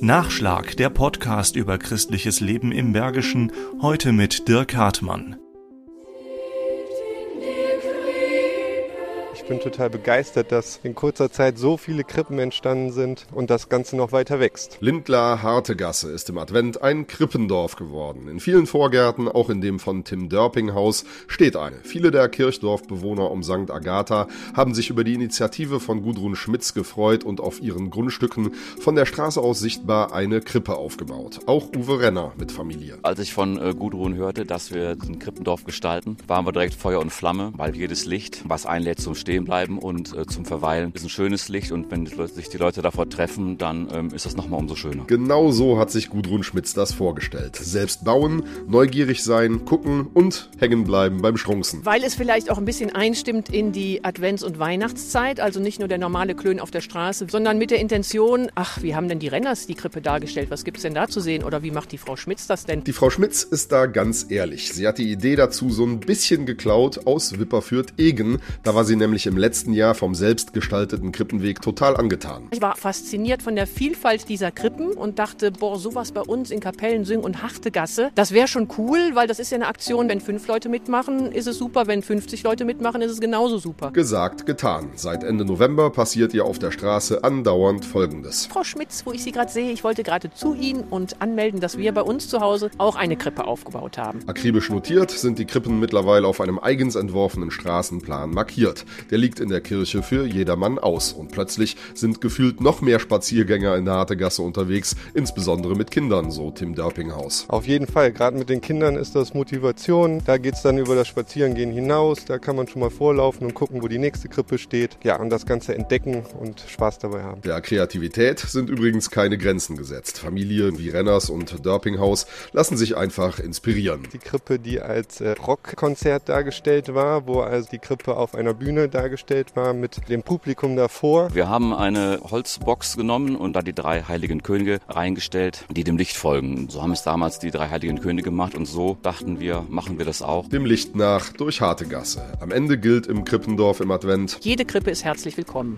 Nachschlag, der Podcast über christliches Leben im Bergischen, heute mit Dirk Hartmann. Ich bin total begeistert, dass in kurzer Zeit so viele Krippen entstanden sind und das Ganze noch weiter wächst. Lindlar Hartegasse ist im Advent ein Krippendorf geworden. In vielen Vorgärten, auch in dem von Tim Dörping Haus, steht eine. Viele der Kirchdorfbewohner um St. Agatha haben sich über die Initiative von Gudrun Schmitz gefreut und auf ihren Grundstücken von der Straße aus sichtbar eine Krippe aufgebaut. Auch Uwe Renner mit Familie. Als ich von äh, Gudrun hörte, dass wir ein Krippendorf gestalten, waren wir direkt Feuer und Flamme, weil jedes Licht, was einlädt zum Stehen, stehen bleiben und äh, zum Verweilen ist ein schönes Licht und wenn die sich die Leute davor treffen, dann ähm, ist das nochmal umso schöner. Genau so hat sich Gudrun Schmitz das vorgestellt. Selbst bauen, neugierig sein, gucken und hängen bleiben beim Strunzen. Weil es vielleicht auch ein bisschen einstimmt in die Advents- und Weihnachtszeit, also nicht nur der normale Klön auf der Straße, sondern mit der Intention, ach, wie haben denn die Renners die Krippe dargestellt? Was gibt es denn da zu sehen? Oder wie macht die Frau Schmitz das denn? Die Frau Schmitz ist da ganz ehrlich. Sie hat die Idee dazu so ein bisschen geklaut aus Wipperfürth-Egen. Da war sie nämlich ich im letzten Jahr vom selbstgestalteten Krippenweg total angetan. Ich war fasziniert von der Vielfalt dieser Krippen und dachte, boah, sowas bei uns in Kapellensüng und Hachtegasse, das wäre schon cool, weil das ist ja eine Aktion, wenn fünf Leute mitmachen, ist es super, wenn 50 Leute mitmachen, ist es genauso super. Gesagt, getan. Seit Ende November passiert ihr auf der Straße andauernd Folgendes. Frau Schmitz, wo ich Sie gerade sehe, ich wollte gerade zu Ihnen und anmelden, dass wir bei uns zu Hause auch eine Krippe aufgebaut haben. Akribisch notiert sind die Krippen mittlerweile auf einem eigens entworfenen Straßenplan markiert. Der liegt in der Kirche für jedermann aus. Und plötzlich sind gefühlt noch mehr Spaziergänger in der Hartegasse unterwegs, insbesondere mit Kindern, so Tim Dörpinghaus. Auf jeden Fall, gerade mit den Kindern ist das Motivation. Da geht es dann über das Spazierengehen hinaus. Da kann man schon mal vorlaufen und gucken, wo die nächste Krippe steht. Ja, und das Ganze entdecken und Spaß dabei haben. Der Kreativität sind übrigens keine Grenzen gesetzt. Familien wie Renners und Dörpinghaus lassen sich einfach inspirieren. Die Krippe, die als äh, Rockkonzert dargestellt war, wo also die Krippe auf einer Bühne dargestellt dargestellt war mit dem Publikum davor. Wir haben eine Holzbox genommen und da die drei heiligen Könige reingestellt, die dem Licht folgen. So haben es damals die drei heiligen Könige gemacht und so dachten wir, machen wir das auch. Dem Licht nach durch harte Gasse. Am Ende gilt im Krippendorf im Advent. Jede Krippe ist herzlich willkommen.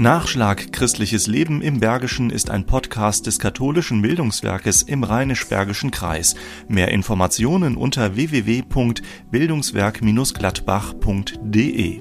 Nachschlag Christliches Leben im Bergischen ist ein Podcast des katholischen Bildungswerkes im Rheinisch-Bergischen Kreis. Mehr Informationen unter www.bildungswerk-gladbach.de